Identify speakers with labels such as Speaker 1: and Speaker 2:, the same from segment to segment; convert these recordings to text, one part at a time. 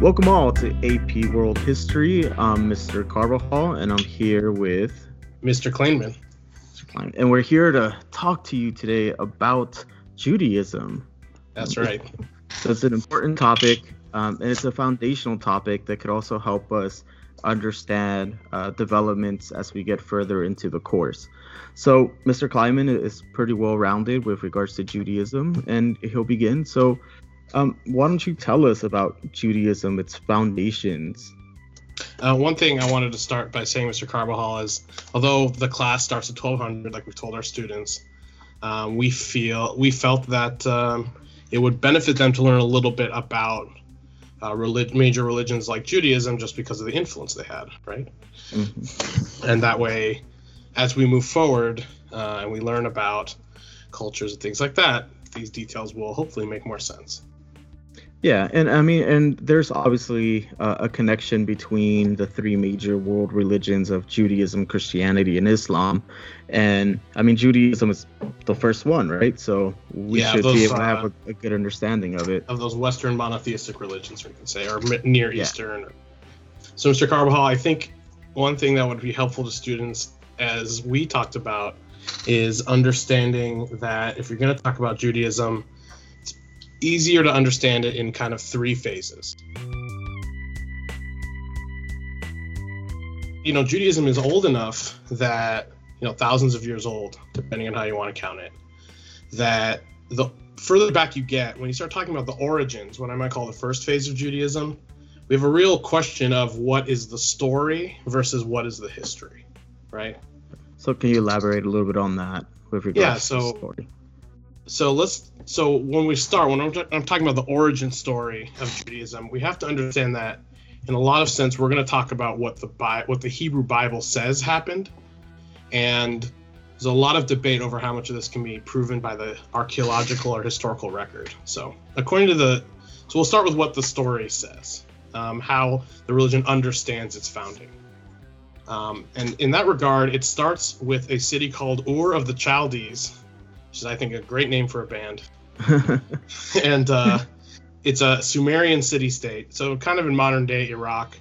Speaker 1: Welcome all to AP World History. I'm Mr. Carbajal, and I'm here with
Speaker 2: Mr. Kleinman.
Speaker 1: Mr. Klein, and we're here to talk to you today about Judaism.
Speaker 2: That's right.
Speaker 1: So it's an important topic, um, and it's a foundational topic that could also help us understand uh, developments as we get further into the course. So Mr. Kleinman is pretty well rounded with regards to Judaism, and he'll begin. So um, why don't you tell us about Judaism, its foundations?
Speaker 2: Uh, one thing I wanted to start by saying, Mr. Carbajal, is although the class starts at 1200, like we've told our students, um, we feel we felt that um, it would benefit them to learn a little bit about uh, relig- major religions like Judaism, just because of the influence they had, right? Mm-hmm. And that way, as we move forward uh, and we learn about cultures and things like that, these details will hopefully make more sense.
Speaker 1: Yeah, and I mean, and there's obviously uh, a connection between the three major world religions of Judaism, Christianity, and Islam. And I mean, Judaism is the first one, right? So we yeah, should those, be able to have uh, a, a, good understanding of it.
Speaker 2: Of those Western monotheistic religions, we can say, or Near Eastern. Yeah. So, Mr. Carbajal, I think one thing that would be helpful to students, as we talked about, is understanding that if you're going to talk about Judaism, easier to understand it in kind of three phases. You know, Judaism is old enough that, you know, thousands of years old, depending on how you want to count it, that the further back you get, when you start talking about the origins, what I might call the first phase of Judaism, we have a real question of what is the story versus what is the history, right?
Speaker 1: So, can you elaborate a little bit on that with regards yeah, so, to the story?
Speaker 2: So let's so when we start when I'm, t- I'm talking about the origin story of Judaism, we have to understand that in a lot of sense we're going to talk about what the what the Hebrew Bible says happened, and there's a lot of debate over how much of this can be proven by the archaeological or historical record. So according to the so we'll start with what the story says, um, how the religion understands its founding. Um, and in that regard, it starts with a city called Ur of the Chaldees, which is I think a great name for a band. and uh, it's a Sumerian city state, so kind of in modern day Iraq.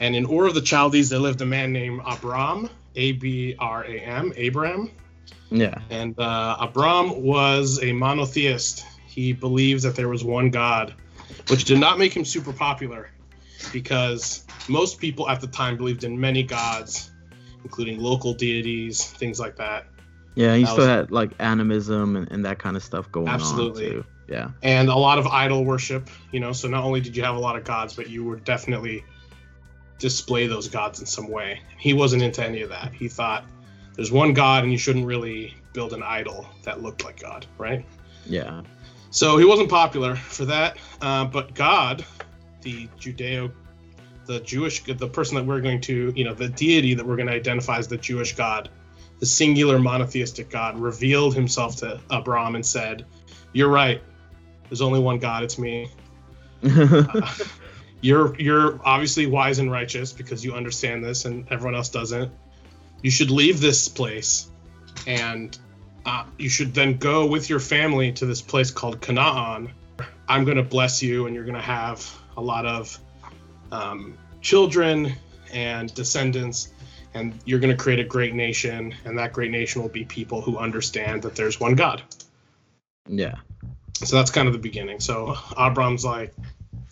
Speaker 2: And in Ur of the Chaldees, there lived a man named Abram, A B R A M, Abram.
Speaker 1: Yeah.
Speaker 2: And uh, Abram was a monotheist. He believes that there was one God, which did not make him super popular because most people at the time believed in many gods, including local deities, things like that.
Speaker 1: Yeah, he still was, had like animism and, and that kind of stuff going
Speaker 2: absolutely.
Speaker 1: on too. Yeah.
Speaker 2: And a lot of idol worship, you know, so not only did you have a lot of gods, but you were definitely display those gods in some way. He wasn't into any of that. He thought there's one God and you shouldn't really build an idol that looked like God, right?
Speaker 1: Yeah.
Speaker 2: So he wasn't popular for that. Uh, but God, the Judeo, the Jewish, the person that we're going to, you know, the deity that we're going to identify as the Jewish God, the singular monotheistic God, revealed himself to Abram and said, You're right. There's only one God. It's me. uh, you're you're obviously wise and righteous because you understand this and everyone else doesn't. You should leave this place and uh, you should then go with your family to this place called Canaan. I'm going to bless you and you're going to have a lot of um, children and descendants and you're going to create a great nation and that great nation will be people who understand that there's one god.
Speaker 1: Yeah.
Speaker 2: So that's kind of the beginning. So abram's like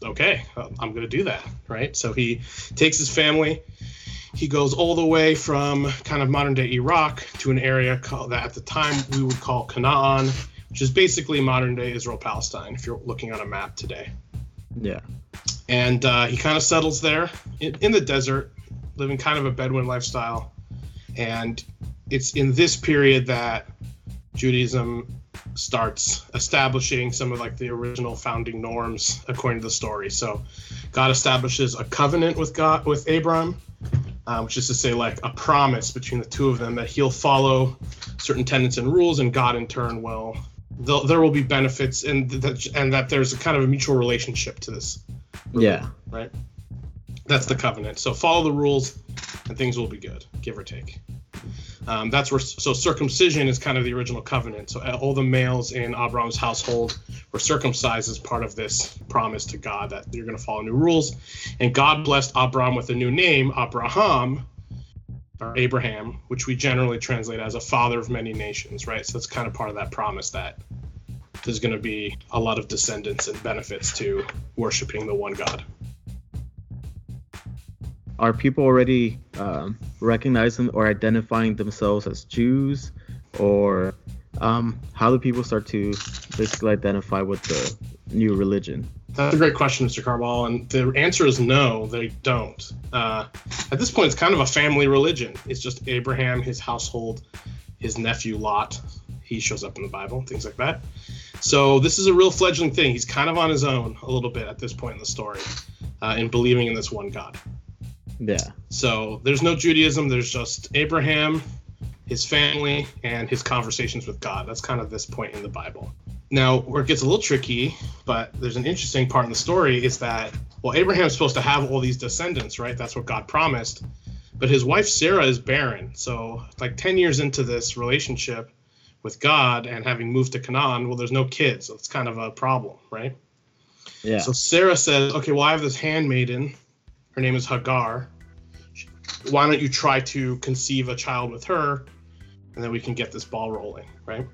Speaker 2: okay i'm going to do that right? So he takes his family. He goes all the way from kind of modern day iraq to an area called, that at the time we would call canaan which is basically modern day israel palestine if you're looking on a map today.
Speaker 1: Yeah.
Speaker 2: And uh, he kind of settles there in, in the desert living kind of a Bedouin lifestyle. And it's in this period that Judaism starts establishing some of like the original founding norms according to the story. So God establishes a covenant with God with Abram, uh, which is to say like a promise between the two of them that he'll follow certain tenets and rules, and God in turn will there will be benefits and that and that there's a kind of a mutual relationship to this.
Speaker 1: Yeah.
Speaker 2: Right. That's the covenant. So follow the rules, and things will be good, give or take. Um, that's where so circumcision is kind of the original covenant. So all the males in Abraham's household were circumcised as part of this promise to God that you're going to follow new rules. And God blessed Abraham with a new name, Abraham, or Abraham, which we generally translate as a father of many nations, right? So that's kind of part of that promise that there's going to be a lot of descendants and benefits to worshiping the one God
Speaker 1: are people already um, recognizing or identifying themselves as Jews, or um, how do people start to basically identify with the new religion?
Speaker 2: That's a great question, Mr. Carbajal, and the answer is no, they don't. Uh, at this point, it's kind of a family religion. It's just Abraham, his household, his nephew Lot. He shows up in the Bible, things like that. So this is a real fledgling thing. He's kind of on his own a little bit at this point in the story, uh, in believing in this one God.
Speaker 1: Yeah.
Speaker 2: So there's no Judaism. There's just Abraham, his family, and his conversations with God. That's kind of this point in the Bible. Now, where it gets a little tricky, but there's an interesting part in the story is that, well, Abraham's supposed to have all these descendants, right? That's what God promised. But his wife Sarah is barren. So, like 10 years into this relationship with God and having moved to Canaan, well, there's no kids. So it's kind of a problem, right?
Speaker 1: Yeah.
Speaker 2: So Sarah says, okay, well, I have this handmaiden her name is Hagar. Why don't you try to conceive a child with her, and then we can get this ball rolling, right?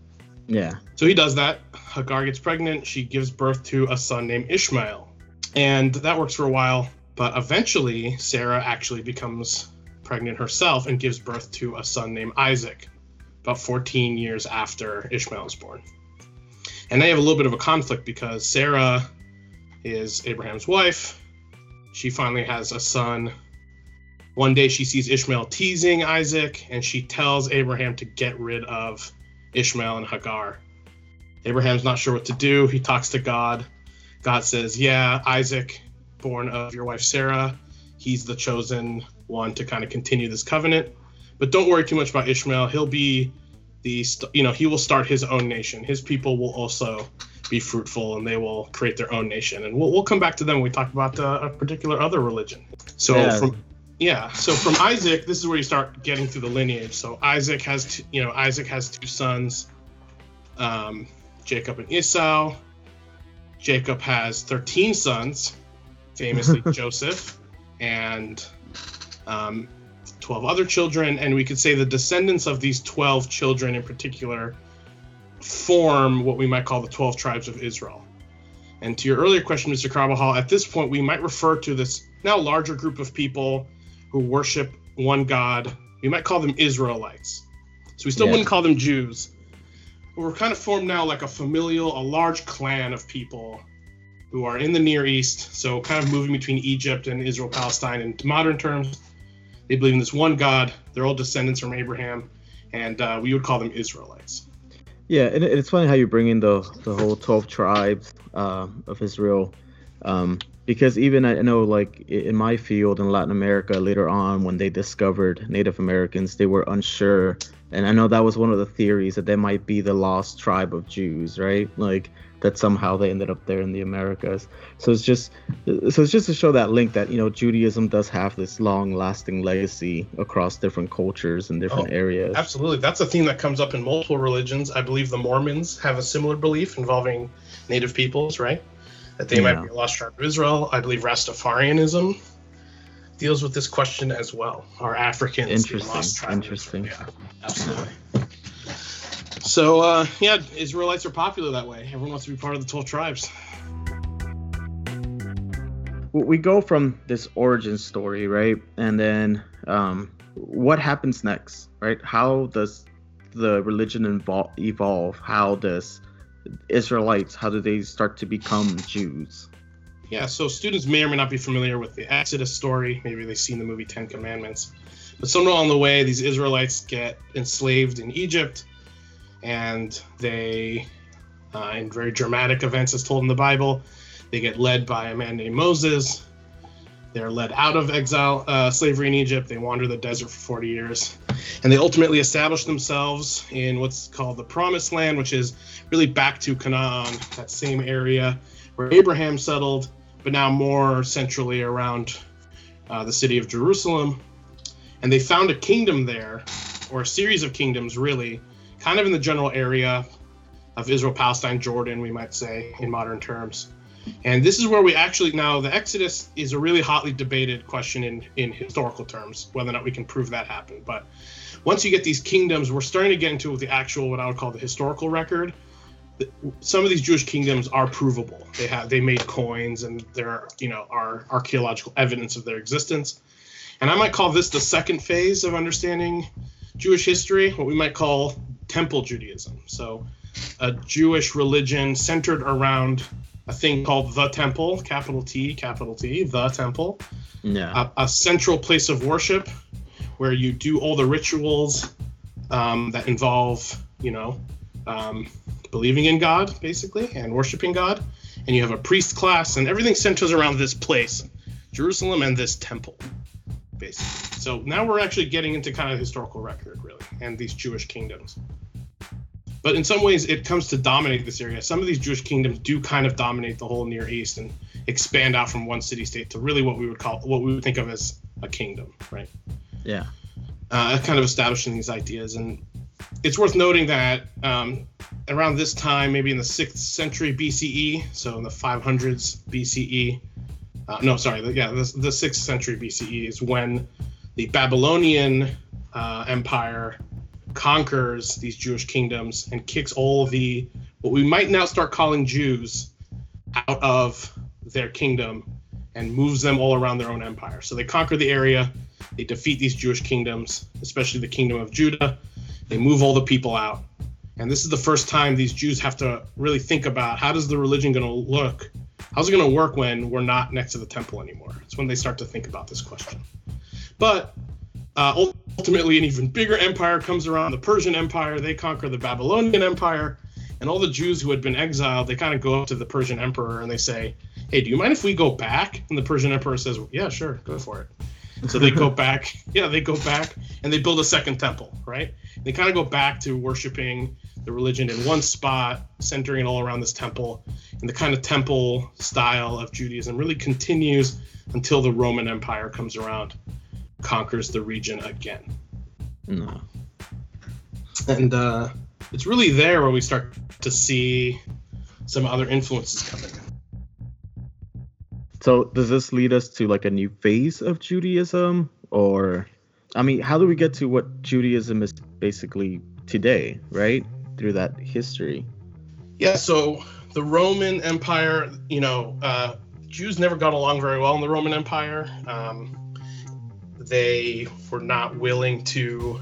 Speaker 1: Yeah.
Speaker 2: So he does that. Hagar gets pregnant. She gives birth to a son named Ishmael, and that works for a while. But eventually, Sarah actually becomes pregnant herself and gives birth to a son named Isaac, about 14 years after Ishmael is born. And they have a little bit of a conflict because Sarah is Abraham's wife, she finally has a son. One day she sees Ishmael teasing Isaac, and she tells Abraham to get rid of Ishmael and Hagar. Abraham's not sure what to do. He talks to God. God says, Yeah, Isaac, born of your wife Sarah, he's the chosen one to kind of continue this covenant. But don't worry too much about Ishmael. He'll be the, you know, he will start his own nation. His people will also be fruitful and they will create their own nation. And we'll, we'll come back to them when we talk about uh, a particular other religion. So yeah. from yeah, so from Isaac, this is where you start getting through the lineage. So Isaac has two, you know Isaac has two sons, um, Jacob and Esau. Jacob has 13 sons, famously Joseph, and um, 12 other children. And we could say the descendants of these 12 children in particular form what we might call the 12 tribes of Israel. And to your earlier question, Mr. Carbajal, at this point, we might refer to this now larger group of people who worship one God. We might call them Israelites. So we still yeah. wouldn't call them Jews. But we're kind of formed now like a familial, a large clan of people who are in the Near East. So kind of moving between Egypt and Israel, Palestine. In modern terms, they believe in this one God. They're all descendants from Abraham. And uh, we would call them Israelites.
Speaker 1: Yeah, and it's funny how you bring in the the whole twelve tribes uh, of Israel, um, because even I know like in my field in Latin America later on when they discovered Native Americans, they were unsure, and I know that was one of the theories that they might be the lost tribe of Jews, right? Like that somehow they ended up there in the Americas. So it's just so it's just to show that link that you know Judaism does have this long-lasting legacy across different cultures and different oh, areas.
Speaker 2: Absolutely, that's a theme that comes up in multiple religions. I believe the Mormons have a similar belief involving Native peoples, right? That they yeah. might be a lost tribe of Israel. I believe Rastafarianism deals with this question as well. Are Africans
Speaker 1: interesting? lost tribe Interesting.
Speaker 2: Yeah, absolutely. So uh, yeah, Israelites are popular that way. Everyone wants to be part of the twelve tribes.
Speaker 1: We go from this origin story, right, and then um, what happens next, right? How does the religion evol- evolve? How does Israelites? How do they start to become Jews?
Speaker 2: Yeah, so students may or may not be familiar with the Exodus story. Maybe they've seen the movie Ten Commandments. But somewhere along the way, these Israelites get enslaved in Egypt and they, uh, in very dramatic events as told in the Bible, they get led by a man named Moses. They're led out of exile, uh, slavery in Egypt. They wander the desert for 40 years. And they ultimately establish themselves in what's called the Promised Land, which is really back to Canaan, that same area where Abraham settled, but now more centrally around uh, the city of Jerusalem. And they found a kingdom there or a series of kingdoms, really, kind of in the general area of Israel, Palestine, Jordan, we might say in modern terms. And this is where we actually now the Exodus is a really hotly debated question in in historical terms, whether or not we can prove that happened. But once you get these kingdoms, we're starting to get into the actual what I would call the historical record. Some of these Jewish kingdoms are provable. They have they made coins and there you know are archaeological evidence of their existence. And I might call this the second phase of understanding Jewish history, what we might call temple Judaism. So a Jewish religion centered around a thing called the temple, capital T, capital T, the temple.
Speaker 1: Yeah.
Speaker 2: A, a central place of worship where you do all the rituals um, that involve, you know, um, believing in God, basically, and worshiping God. And you have a priest class, and everything centers around this place, Jerusalem, and this temple, basically. So now we're actually getting into kind of historical record, really, and these Jewish kingdoms. But in some ways, it comes to dominate this area. Some of these Jewish kingdoms do kind of dominate the whole Near East and expand out from one city state to really what we would call what we would think of as a kingdom, right?
Speaker 1: Yeah.
Speaker 2: Uh, kind of establishing these ideas, and it's worth noting that um, around this time, maybe in the sixth century BCE, so in the 500s BCE, uh, no, sorry, the, yeah, the, the sixth century BCE is when the Babylonian uh, Empire conquers these Jewish kingdoms and kicks all the what we might now start calling Jews out of their kingdom and moves them all around their own empire. So they conquer the area, they defeat these Jewish kingdoms, especially the kingdom of Judah. They move all the people out. And this is the first time these Jews have to really think about how does the religion going to look? How's it going to work when we're not next to the temple anymore? It's when they start to think about this question. But uh, ultimately, an even bigger empire comes around the Persian Empire. They conquer the Babylonian Empire. And all the Jews who had been exiled, they kind of go up to the Persian emperor and they say, Hey, do you mind if we go back? And the Persian emperor says, Yeah, sure, go for it. So they go back. Yeah, they go back and they build a second temple, right? They kind of go back to worshiping the religion in one spot, centering it all around this temple. And the kind of temple style of Judaism really continues until the Roman Empire comes around conquers the region again.
Speaker 1: No.
Speaker 2: And uh, it's really there where we start to see some other influences coming.
Speaker 1: So does this lead us to like a new phase of Judaism or I mean, how do we get to what Judaism is basically today, right? Through that history.
Speaker 2: Yeah, so the Roman Empire, you know, uh, Jews never got along very well in the Roman Empire. Um, they were not willing to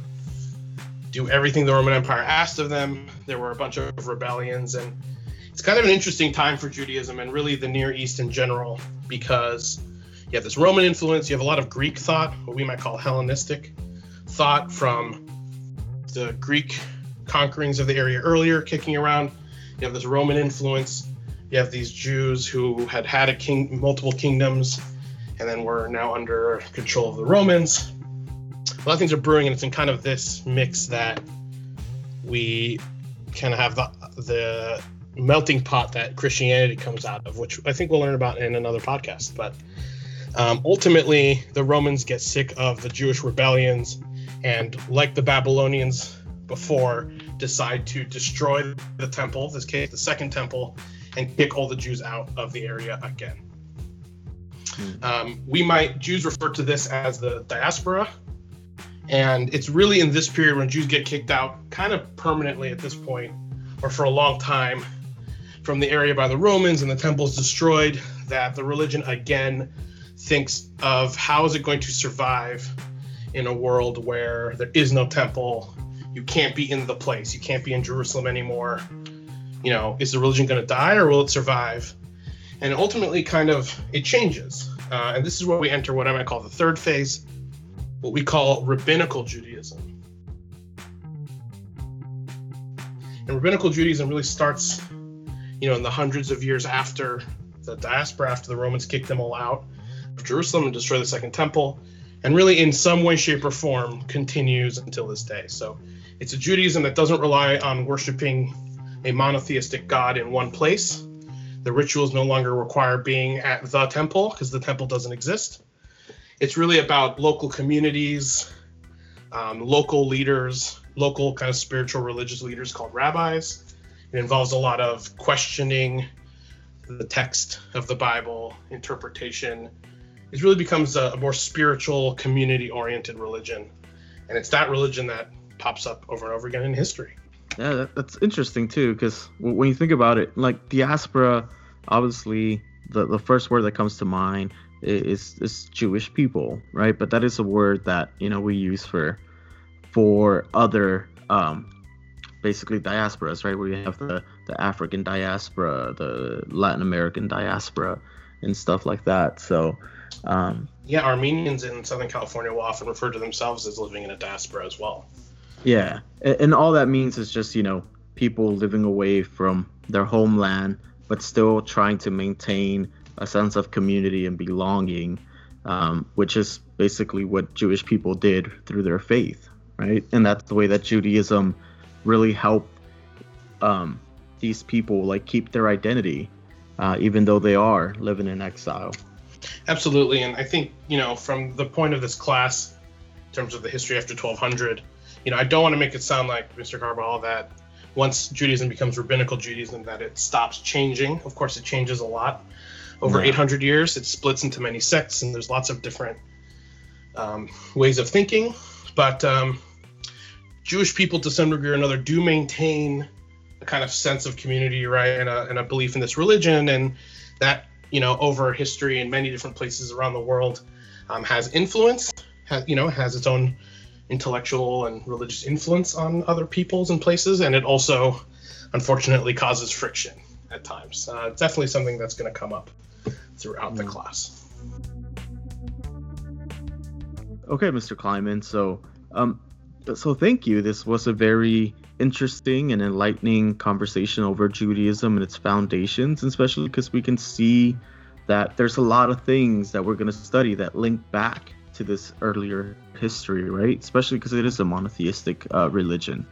Speaker 2: do everything the Roman Empire asked of them. There were a bunch of rebellions, and it's kind of an interesting time for Judaism and really the Near East in general because you have this Roman influence, you have a lot of Greek thought, what we might call Hellenistic thought from the Greek conquerings of the area earlier kicking around. You have this Roman influence. You have these Jews who had had a king, multiple kingdoms, and then we're now under control of the Romans. A lot of things are brewing, and it's in kind of this mix that we kind of have the the melting pot that Christianity comes out of, which I think we'll learn about in another podcast. But um, ultimately, the Romans get sick of the Jewish rebellions, and like the Babylonians before, decide to destroy the temple, this case, the second temple, and kick all the Jews out of the area again. Um, we might Jews refer to this as the diaspora, and it's really in this period when Jews get kicked out, kind of permanently at this point, or for a long time, from the area by the Romans and the temples destroyed, that the religion again thinks of how is it going to survive in a world where there is no temple, you can't be in the place, you can't be in Jerusalem anymore. You know, is the religion going to die or will it survive? And ultimately kind of it changes. Uh, and this is where we enter what i might call the third phase what we call rabbinical judaism. And rabbinical judaism really starts you know in the hundreds of years after the diaspora after the romans kicked them all out of jerusalem and destroy the second temple and really in some way shape or form continues until this day. So it's a judaism that doesn't rely on worshiping a monotheistic god in one place the rituals no longer require being at the temple because the temple doesn't exist. It's really about local communities um, local leaders, local kind of spiritual religious leaders called rabbis. It involves a lot of questioning the text of the Bible, interpretation. It really becomes a, a more spiritual, community oriented religion. And it's that religion that pops up over and over again in history.
Speaker 1: Yeah, that, that's interesting too, because when you think about it, like diaspora, obviously the, the first word that comes to mind is is Jewish people, right? But that is a word that you know we use for for other um, basically diasporas, right? Where you have the the African diaspora, the Latin American diaspora, and stuff like that. So. Um,
Speaker 2: yeah, Armenians in Southern California will often refer to themselves as living in a diaspora as well.
Speaker 1: Yeah, and, all that means is just you know people living away from their homeland, but still trying to maintain a sense of community and belonging, um, which is basically what Jewish people did through their faith, right? And that's the way that Judaism really helped um, these people like keep their identity, uh, even though they are living in exile.
Speaker 2: Absolutely, and I think you know from the point of this class, in terms of the history after 1200, you know I don't want to make it sound like Mr. Carbajal that once Judaism becomes rabbinical Judaism that it stops changing. Of course, it changes a lot over yeah. 800 years. It splits into many sects, and there's lots of different um, ways of thinking. But um, Jewish people, to some degree or another, do maintain a kind of sense of community, right, and a, and a belief in this religion, and that you know over history in many different places around the world um, has influence, has you know has its own intellectual and religious influence on other peoples and places, and it also unfortunately causes friction at times. Uh, it's definitely something that's going to come up throughout mm. the class.
Speaker 1: Okay, Mr. Kleinman. So, um, so thank you. This was a very interesting and enlightening conversation over Judaism and its foundations, especially because we can see that there's a lot of things that we're going to study that link back to this earlier history, right? Especially because it is a monotheistic uh, religion.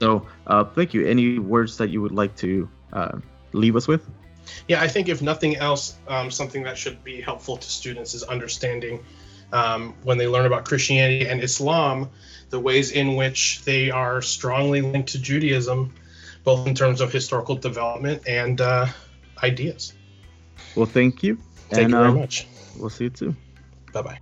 Speaker 1: So, uh, thank you. Any words that you would like to uh, leave us with?
Speaker 2: Yeah, I think if nothing else, um, something that should be helpful to students is understanding um, when they learn about Christianity and Islam, the ways in which they are strongly linked to Judaism, both in terms of historical development and uh, ideas.
Speaker 1: Well, thank you.
Speaker 2: Thank and, you very um, much.
Speaker 1: We'll see you too.
Speaker 2: Bye bye.